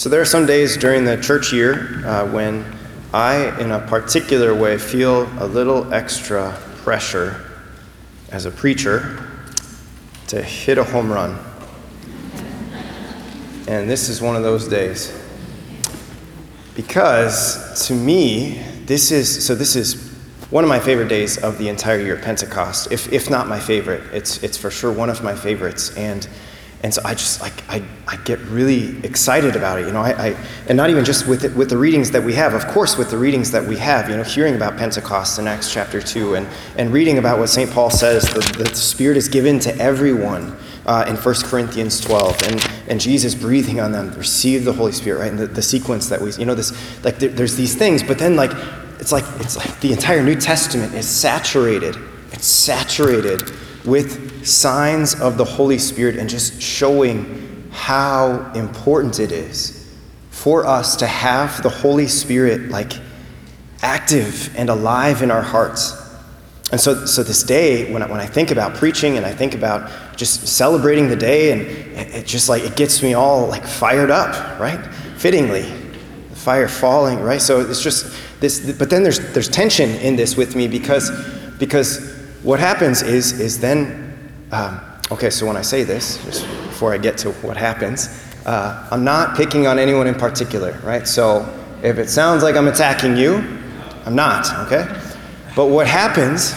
So there are some days during the church year uh, when I, in a particular way, feel a little extra pressure as a preacher to hit a home run. And this is one of those days. Because to me, this is so this is one of my favorite days of the entire year, Pentecost. If, if not my favorite, it's, it's for sure one of my favorites. And and so I just like I, I get really excited about it, you know. I, I and not even just with it, with the readings that we have, of course, with the readings that we have, you know, hearing about Pentecost in Acts chapter two, and and reading about what Saint Paul says the, the Spirit is given to everyone uh, in 1 Corinthians 12, and and Jesus breathing on them, receive the Holy Spirit, right? And the, the sequence that we, you know, this like there, there's these things, but then like it's like it's like the entire New Testament is saturated. It's saturated with signs of the Holy Spirit and just showing how important it is for us to have the Holy Spirit like active and alive in our hearts. And so, so this day, when I, when I think about preaching and I think about just celebrating the day, and it, it just like it gets me all like fired up, right? Fittingly, the fire falling, right? So it's just this. But then there's there's tension in this with me because because what happens is, is then, um, okay, so when I say this, just before I get to what happens, uh, I'm not picking on anyone in particular, right? So if it sounds like I'm attacking you, I'm not, okay? But what happens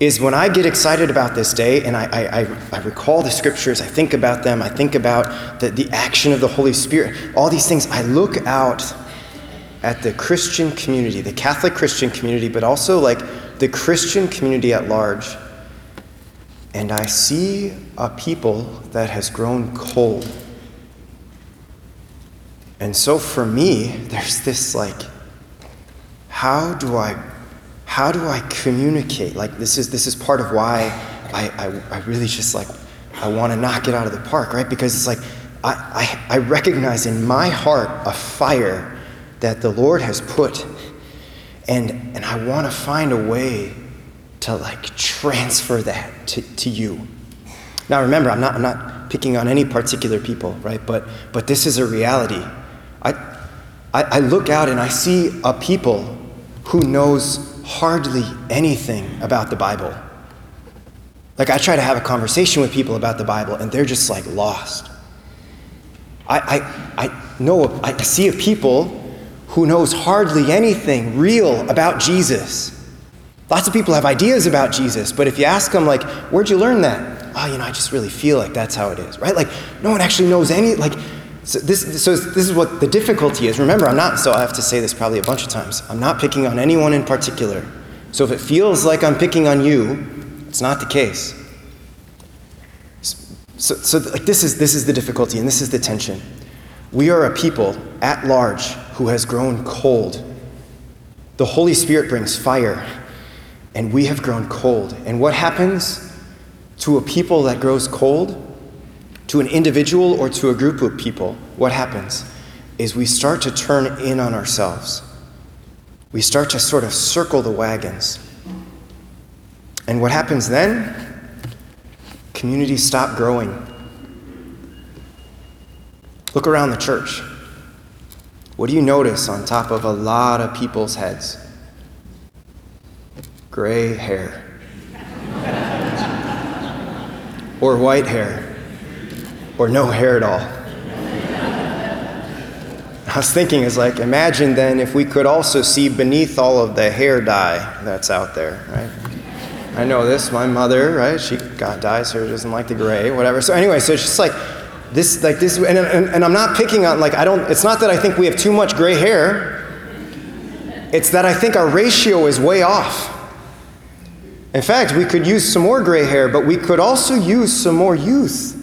is when I get excited about this day and I, I, I, recall the scriptures, I think about them, I think about the, the action of the Holy Spirit, all these things, I look out at the Christian community, the Catholic Christian community, but also like the Christian community at large, and I see a people that has grown cold. And so for me, there's this like, how do I, how do I communicate? Like this is this is part of why I, I, I really just like I want to knock it out of the park, right? Because it's like I, I, I recognize in my heart a fire that the Lord has put and, and I want to find a way to like transfer that to, to you. Now remember, I'm not, I'm not picking on any particular people, right? But, but this is a reality. I, I, I look out and I see a people who knows hardly anything about the Bible. Like I try to have a conversation with people about the Bible and they're just like lost. I, I, I know, I see a people who knows hardly anything real about Jesus. Lots of people have ideas about Jesus, but if you ask them, like, where'd you learn that? Oh, you know, I just really feel like that's how it is, right? Like, no one actually knows any, like, so this, so this is what the difficulty is. Remember, I'm not, so I have to say this probably a bunch of times. I'm not picking on anyone in particular. So if it feels like I'm picking on you, it's not the case. So, so like this is this is the difficulty and this is the tension. We are a people at large who has grown cold. The Holy Spirit brings fire, and we have grown cold. And what happens to a people that grows cold? To an individual or to a group of people, what happens is we start to turn in on ourselves. We start to sort of circle the wagons. And what happens then? Communities stop growing. Look around the church. What do you notice on top of a lot of people's heads? Gray hair. or white hair. Or no hair at all. I was thinking, is like, imagine then if we could also see beneath all of the hair dye that's out there, right? I know this, my mother, right? She got dyes, so she doesn't like the gray, whatever. So, anyway, so it's just like, this, like this, and, and, and I'm not picking on, like, I don't, it's not that I think we have too much gray hair. It's that I think our ratio is way off. In fact, we could use some more gray hair, but we could also use some more youth.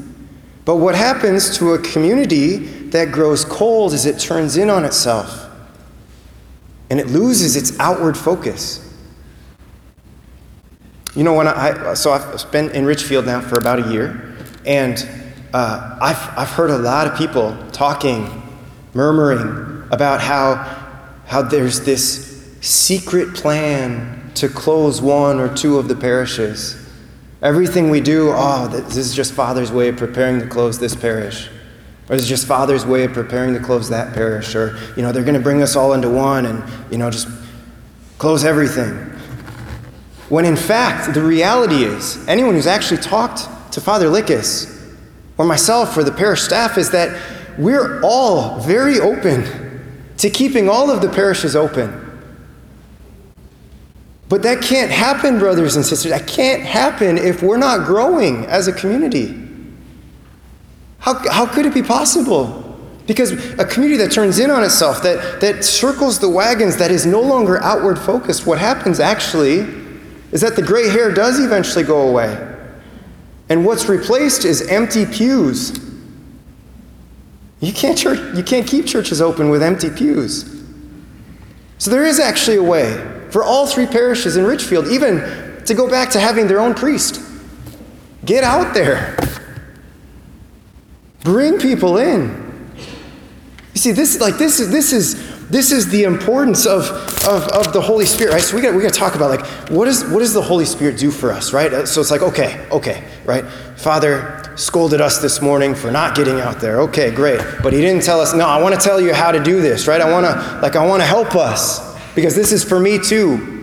But what happens to a community that grows cold is it turns in on itself and it loses its outward focus. You know, when I, so I've been in Richfield now for about a year, and uh, I've, I've heard a lot of people talking, murmuring about how, how there's this secret plan to close one or two of the parishes. Everything we do, oh, this is just Father's way of preparing to close this parish. Or it's just Father's way of preparing to close that parish? Or, you know, they're going to bring us all into one and, you know, just close everything. When in fact, the reality is, anyone who's actually talked to Father Lickus or myself or the parish staff is that we're all very open to keeping all of the parishes open. But that can't happen, brothers and sisters. That can't happen if we're not growing as a community. How, how could it be possible? Because a community that turns in on itself, that, that circles the wagons, that is no longer outward focused, what happens actually is that the gray hair does eventually go away. And what's replaced is empty pews. You can't, church, you can't keep churches open with empty pews. So there is actually a way for all three parishes in Richfield, even to go back to having their own priest. Get out there. Bring people in. You see, this like this is this is this is the importance of, of, of the Holy Spirit, right? So we got we got to talk about like what is what does the Holy Spirit do for us, right? Uh, so it's like okay, okay, right? Father scolded us this morning for not getting out there. Okay, great, but he didn't tell us. No, I want to tell you how to do this, right? I want to like I want to help us because this is for me too.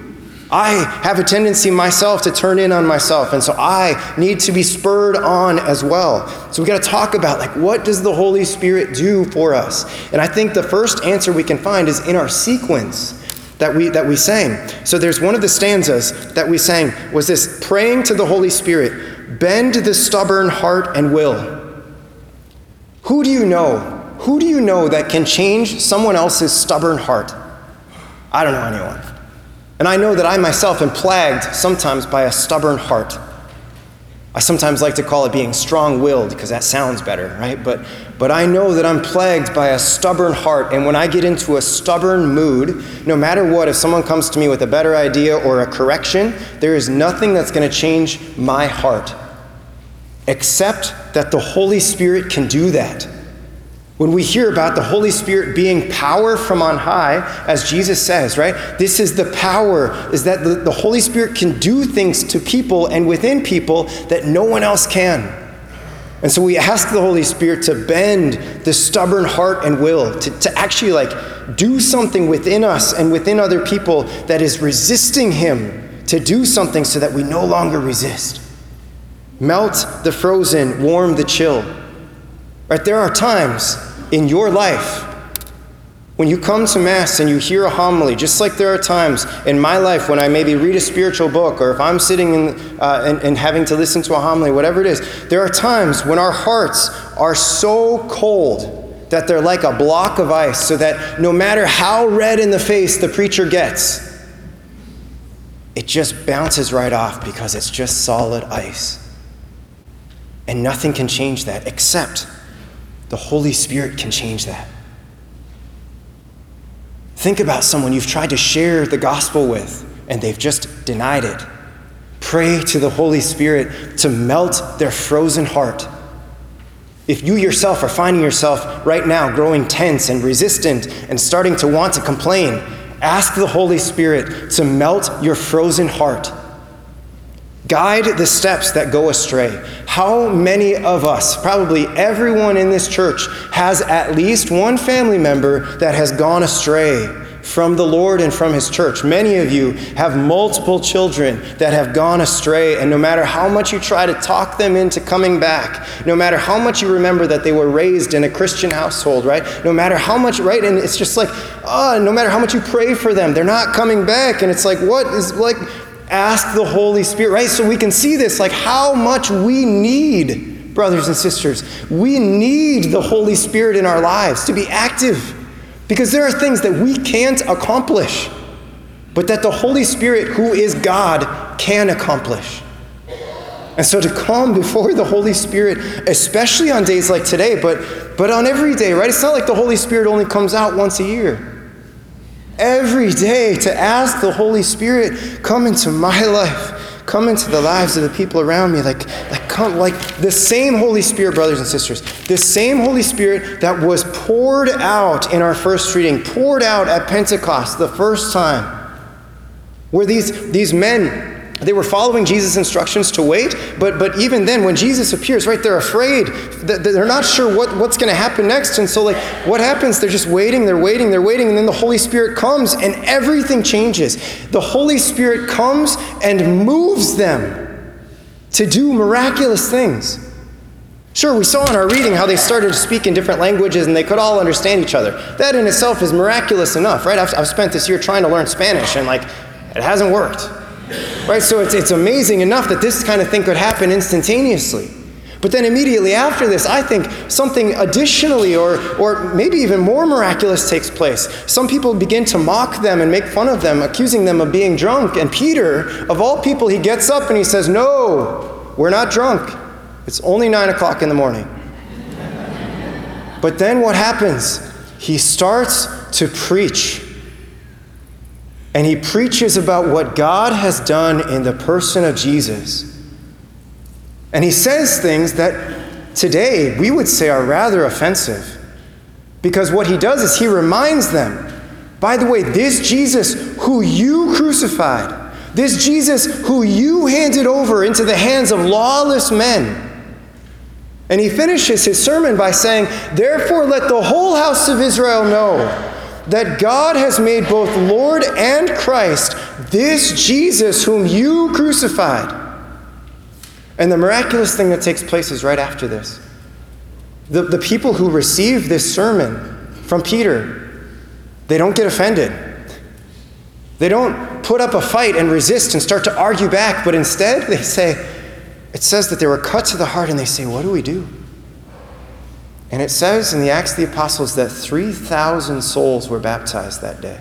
I have a tendency myself to turn in on myself, and so I need to be spurred on as well. So we got to talk about like what does the Holy Spirit do for us? And I think the first answer we can find is in our sequence that we that we sang. So there's one of the stanzas that we sang was this praying to the Holy Spirit, bend the stubborn heart and will. Who do you know? Who do you know that can change someone else's stubborn heart? I don't know anyone. And I know that I myself am plagued sometimes by a stubborn heart. I sometimes like to call it being strong willed because that sounds better, right? But, but I know that I'm plagued by a stubborn heart. And when I get into a stubborn mood, no matter what, if someone comes to me with a better idea or a correction, there is nothing that's going to change my heart except that the Holy Spirit can do that. When we hear about the Holy Spirit being power from on high, as Jesus says, right? This is the power, is that the, the Holy Spirit can do things to people and within people that no one else can. And so we ask the Holy Spirit to bend the stubborn heart and will, to, to actually like do something within us and within other people that is resisting Him to do something so that we no longer resist. Melt the frozen, warm the chill. Right? There are times in your life when you come to Mass and you hear a homily, just like there are times in my life when I maybe read a spiritual book or if I'm sitting in, uh, and, and having to listen to a homily, whatever it is, there are times when our hearts are so cold that they're like a block of ice, so that no matter how red in the face the preacher gets, it just bounces right off because it's just solid ice. And nothing can change that except the Holy Spirit can change that. Think about someone you've tried to share the gospel with and they've just denied it. Pray to the Holy Spirit to melt their frozen heart. If you yourself are finding yourself right now growing tense and resistant and starting to want to complain, ask the Holy Spirit to melt your frozen heart Guide the steps that go astray. How many of us, probably everyone in this church, has at least one family member that has gone astray from the Lord and from His church? Many of you have multiple children that have gone astray, and no matter how much you try to talk them into coming back, no matter how much you remember that they were raised in a Christian household, right? No matter how much, right? And it's just like, oh, no matter how much you pray for them, they're not coming back. And it's like, what is like, ask the Holy Spirit, right? So we can see this, like how much we need, brothers and sisters. We need the Holy Spirit in our lives to be active because there are things that we can't accomplish, but that the Holy Spirit, who is God, can accomplish. And so to come before the Holy Spirit, especially on days like today, but, but on every day, right? It's not like the Holy Spirit only comes out once a year every day to ask the Holy Spirit, come into my life, come into the lives of the people around me. Like, like, come, like the same Holy Spirit, brothers and sisters, the same Holy Spirit that was poured out in our first reading, poured out at Pentecost the first time, where these, these men They were following Jesus' instructions to wait, but, but even then, when Jesus appears, right, they're afraid. They're not sure what, what's going to happen next. And so, like, what happens? They're just waiting, they're waiting, they're waiting, and then the Holy Spirit comes and everything changes. The Holy Spirit comes and moves them to do miraculous things. Sure, we saw in our reading how they started to speak in different languages and they could all understand each other. That in itself is miraculous enough, right? I've, I've spent this year trying to learn Spanish and, like, it hasn't worked. Right? So it's, it's amazing enough that this kind of thing could happen instantaneously. But then immediately after this, I think something additionally or, or maybe even more miraculous takes place. Some people begin to mock them and make fun of them, accusing them of being drunk. And Peter, of all people, he gets up and he says, No, we're not drunk. It's only nine o'clock in the morning. but then what happens? He starts to preach. And he preaches about what God has done in the person of Jesus. And he says things that today we would say are rather offensive. Because what he does is he reminds them by the way, this Jesus who you crucified, this Jesus who you handed over into the hands of lawless men. And he finishes his sermon by saying, Therefore, let the whole house of Israel know that God has made both Lord and Christ this Jesus whom you crucified. And the miraculous thing that takes place is right after this. The, the people who receive this sermon from Peter, they don't get offended. They don't put up a fight and resist and start to argue back, but instead they say, it says that they were cut to the heart and they say, What do we do? And it says in the Acts of the Apostles that 3,000 souls were baptized that day.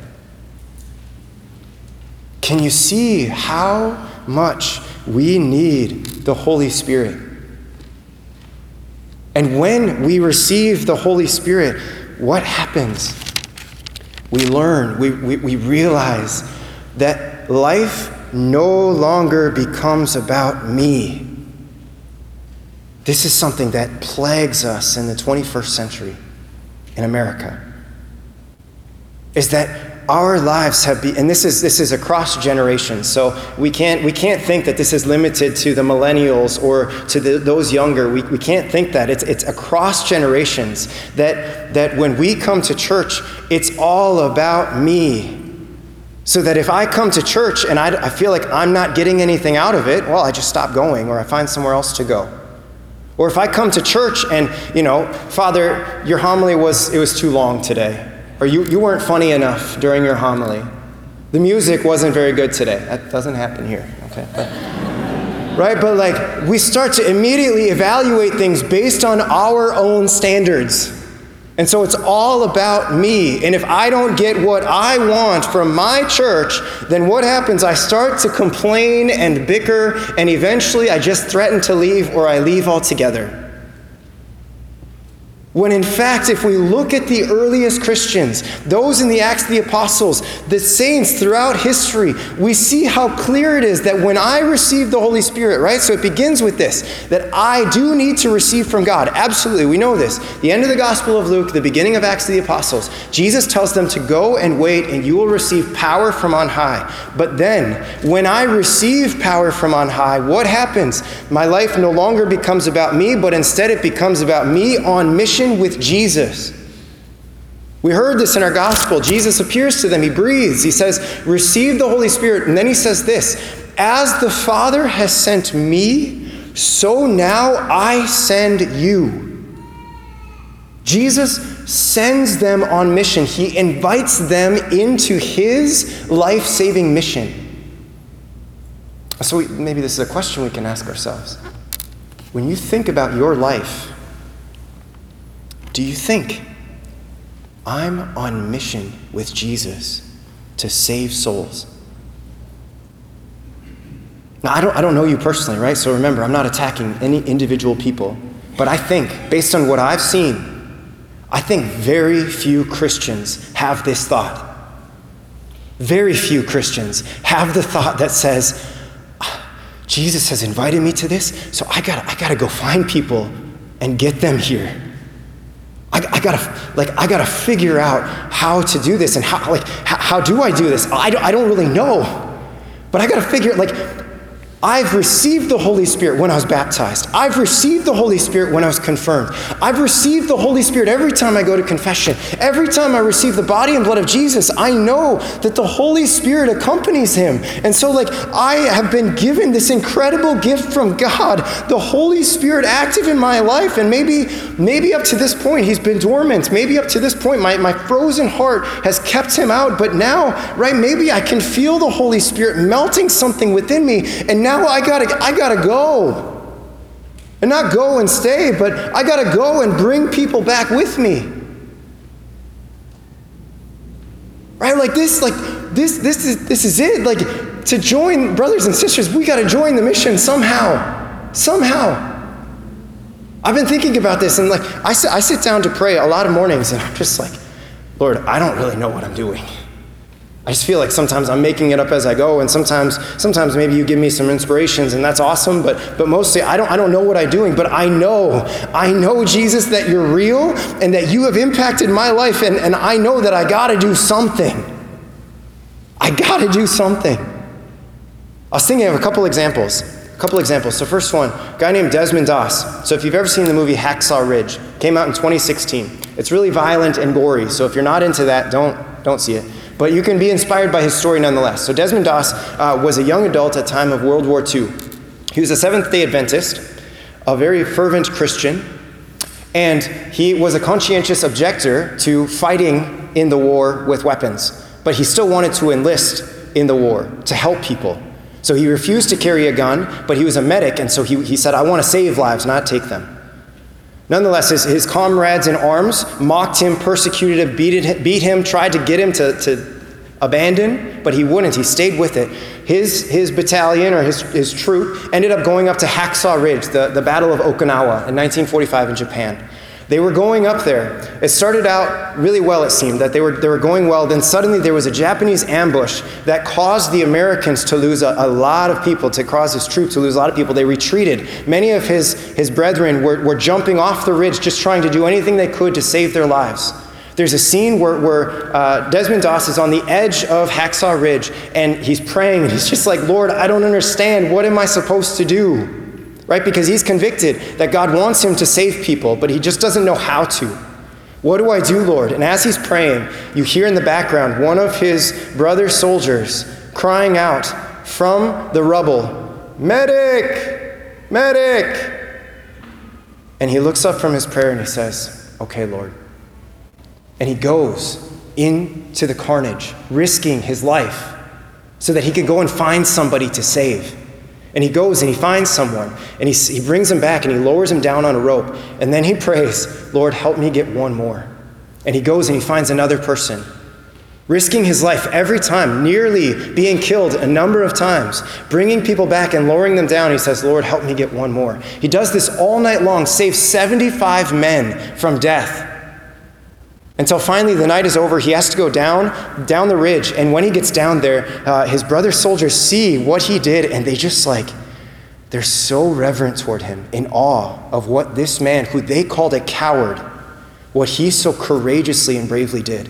Can you see how much we need the Holy Spirit? And when we receive the Holy Spirit, what happens? We learn, we, we, we realize that life no longer becomes about me. This is something that plagues us in the 21st century in America. Is that our lives have been, and this is this is across generations. So we can't we can't think that this is limited to the millennials or to the, those younger. We, we can't think that it's it's across generations. That that when we come to church, it's all about me. So that if I come to church and I, I feel like I'm not getting anything out of it, well, I just stop going or I find somewhere else to go. Or if I come to church and, you know, Father, your homily was, it was too long today. Or you, you weren't funny enough during your homily. The music wasn't very good today. That doesn't happen here, okay? But, right? But like, we start to immediately evaluate things based on our own standards. And so it's all about me. And if I don't get what I want from my church, then what happens? I start to complain and bicker, and eventually I just threaten to leave or I leave altogether. When in fact, if we look at the earliest Christians, those in the Acts of the Apostles, the saints throughout history, we see how clear it is that when I receive the Holy Spirit, right? So it begins with this that I do need to receive from God. Absolutely, we know this. The end of the Gospel of Luke, the beginning of Acts of the Apostles, Jesus tells them to go and wait, and you will receive power from on high. But then, when I receive power from on high, what happens? My life no longer becomes about me, but instead it becomes about me on mission with Jesus. We heard this in our gospel. Jesus appears to them, he breathes, he says, Receive the Holy Spirit. And then he says this As the Father has sent me, so now I send you. Jesus sends them on mission. He invites them into his life saving mission. So, we, maybe this is a question we can ask ourselves. When you think about your life, do you think I'm on mission with Jesus to save souls? Now, I don't, I don't know you personally, right? So remember, I'm not attacking any individual people. But I think, based on what I've seen, I think very few Christians have this thought. Very few Christians have the thought that says, ah, Jesus has invited me to this, so I gotta, I gotta go find people and get them here. Gotta like I gotta figure out how to do this and how like how, how do I do this? I don't, I don't really know, but I gotta figure like I've received the Holy Spirit when I was baptized. I've received the Holy Spirit when I was confirmed. I've received the Holy Spirit every time I go to confession. Every time I receive the body and blood of Jesus, I know that the Holy Spirit accompanies him. And so, like, I have been given this incredible gift from God, the Holy Spirit active in my life. And maybe, maybe up to this point, he's been dormant. Maybe up to this point, my, my frozen heart has kept him out. But now, right, maybe I can feel the Holy Spirit melting something within me. And now I gotta, I gotta go. And not go and stay, but I gotta go and bring people back with me. Right? Like this, like this, this is this is it. Like to join brothers and sisters, we gotta join the mission somehow. Somehow. I've been thinking about this and like I sit, I sit down to pray a lot of mornings and I'm just like, Lord, I don't really know what I'm doing. I just feel like sometimes I'm making it up as I go, and sometimes, sometimes maybe you give me some inspirations, and that's awesome. But, but mostly, I don't, I don't know what I'm doing. But I know, I know Jesus that you're real, and that you have impacted my life, and, and I know that I got to do something. I got to do something. I was thinking of a couple examples. A couple examples. So first one, guy named Desmond Doss. So if you've ever seen the movie Hacksaw Ridge, came out in 2016. It's really violent and gory. So if you're not into that, don't don't see it. But you can be inspired by his story nonetheless. So Desmond Doss uh, was a young adult at time of World War II. He was a Seventh day Adventist, a very fervent Christian, and he was a conscientious objector to fighting in the war with weapons. But he still wanted to enlist in the war to help people. So he refused to carry a gun, but he was a medic, and so he, he said, I want to save lives, not take them. Nonetheless, his, his comrades in arms mocked him, persecuted him, beat, beat him, tried to get him to, to abandon, but he wouldn't. He stayed with it. His, his battalion or his, his troop ended up going up to Hacksaw Ridge, the, the Battle of Okinawa in 1945 in Japan. They were going up there. It started out really well, it seemed, that they were, they were going well. Then suddenly there was a Japanese ambush that caused the Americans to lose a, a lot of people, to cause his troops to lose a lot of people. They retreated. Many of his, his brethren were, were jumping off the ridge, just trying to do anything they could to save their lives. There's a scene where, where uh, Desmond Doss is on the edge of Hacksaw Ridge and he's praying and he's just like, Lord, I don't understand. What am I supposed to do? Right? Because he's convicted that God wants him to save people, but he just doesn't know how to. What do I do, Lord? And as he's praying, you hear in the background one of his brother soldiers crying out from the rubble, Medic! Medic! And he looks up from his prayer and he says, Okay, Lord. And he goes into the carnage, risking his life so that he could go and find somebody to save. And he goes and he finds someone and he, he brings him back and he lowers him down on a rope. And then he prays, Lord, help me get one more. And he goes and he finds another person, risking his life every time, nearly being killed a number of times, bringing people back and lowering them down. He says, Lord, help me get one more. He does this all night long, saves 75 men from death. Until finally the night is over, he has to go down, down the ridge. And when he gets down there, uh, his brother soldiers see what he did, and they just like, they're so reverent toward him, in awe of what this man, who they called a coward, what he so courageously and bravely did.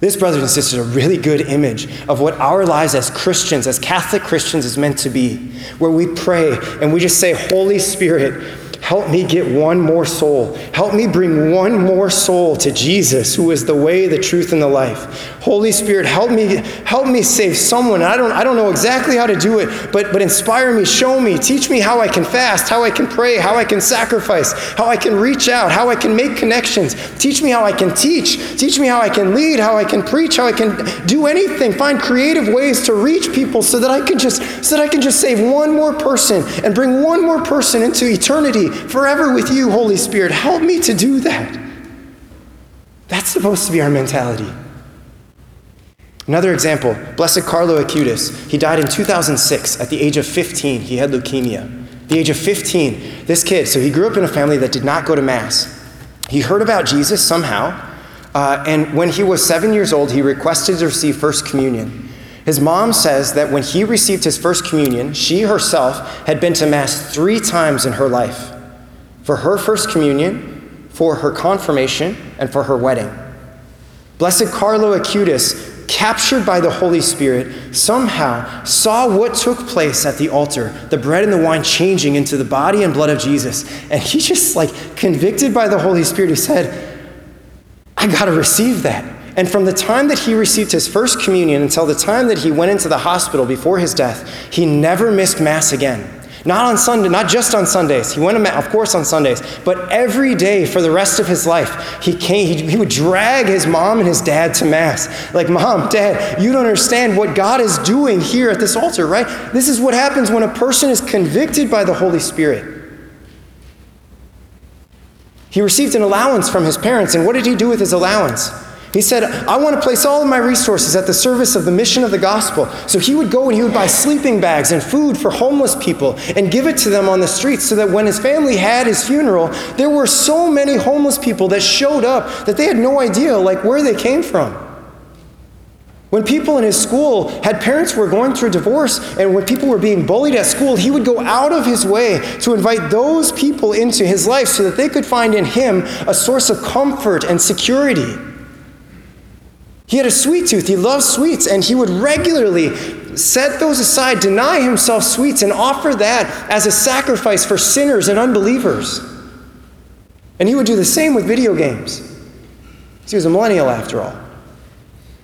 This, brothers and sisters, is a really good image of what our lives as Christians, as Catholic Christians, is meant to be, where we pray and we just say, Holy Spirit, Help me get one more soul. Help me bring one more soul to Jesus, who is the way, the truth, and the life. Holy Spirit, help me, help me save someone. I don't, I don't know exactly how to do it, but, but inspire me, show me, teach me how I can fast, how I can pray, how I can sacrifice, how I can reach out, how I can make connections. Teach me how I can teach. Teach me how I can lead, how I can preach, how I can do anything. Find creative ways to reach people so that I can just so that I can just save one more person and bring one more person into eternity forever with you, Holy Spirit. Help me to do that. That's supposed to be our mentality. Another example Blessed Carlo Acutis. He died in 2006 at the age of 15. He had leukemia. the age of 15, this kid, so he grew up in a family that did not go to Mass. He heard about Jesus somehow, uh, and when he was seven years old, he requested to receive First Communion. His mom says that when he received his First Communion, she herself had been to Mass three times in her life for her first communion, for her confirmation, and for her wedding. Blessed Carlo Acutis captured by the Holy Spirit, somehow saw what took place at the altar the bread and the wine changing into the body and blood of Jesus. And he just, like, convicted by the Holy Spirit, he said, I got to receive that. And from the time that he received his first communion until the time that he went into the hospital before his death, he never missed Mass again. Not on Sunday, not just on Sundays. He went of course, on Sundays, but every day for the rest of his life, he came. He, he would drag his mom and his dad to Mass. Like, Mom, Dad, you don't understand what God is doing here at this altar, right? This is what happens when a person is convicted by the Holy Spirit. He received an allowance from his parents, and what did he do with his allowance? He said, I want to place all of my resources at the service of the mission of the gospel. So he would go and he would buy sleeping bags and food for homeless people and give it to them on the streets so that when his family had his funeral, there were so many homeless people that showed up that they had no idea like where they came from. When people in his school had parents who were going through divorce and when people were being bullied at school, he would go out of his way to invite those people into his life so that they could find in him a source of comfort and security. He had a sweet tooth. He loved sweets, and he would regularly set those aside, deny himself sweets, and offer that as a sacrifice for sinners and unbelievers. And he would do the same with video games. He was a millennial after all.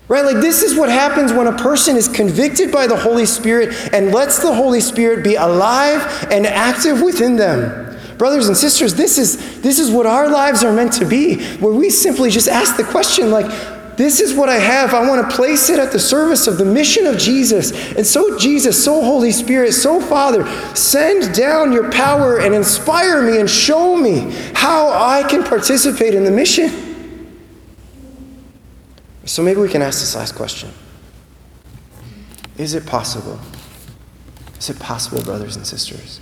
Right? Like, this is what happens when a person is convicted by the Holy Spirit and lets the Holy Spirit be alive and active within them. Brothers and sisters, this is, this is what our lives are meant to be, where we simply just ask the question, like, this is what I have. I want to place it at the service of the mission of Jesus. And so, Jesus, so Holy Spirit, so Father, send down your power and inspire me and show me how I can participate in the mission. So, maybe we can ask this last question Is it possible? Is it possible, brothers and sisters,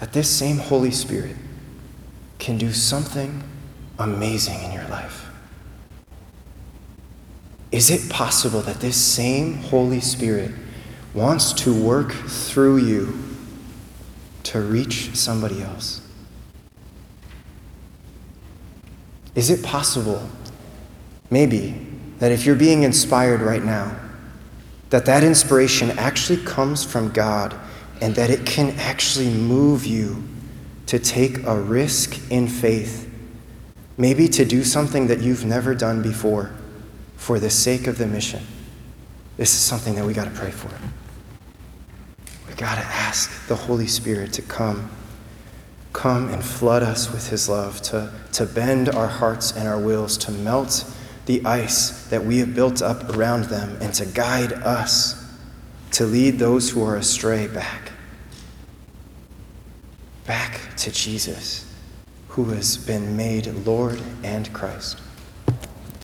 that this same Holy Spirit can do something amazing in your life? Is it possible that this same Holy Spirit wants to work through you to reach somebody else? Is it possible, maybe, that if you're being inspired right now, that that inspiration actually comes from God and that it can actually move you to take a risk in faith, maybe to do something that you've never done before? For the sake of the mission. This is something that we got to pray for. We got to ask the Holy Spirit to come. Come and flood us with His love, to, to bend our hearts and our wills, to melt the ice that we have built up around them, and to guide us, to lead those who are astray back. Back to Jesus, who has been made Lord and Christ.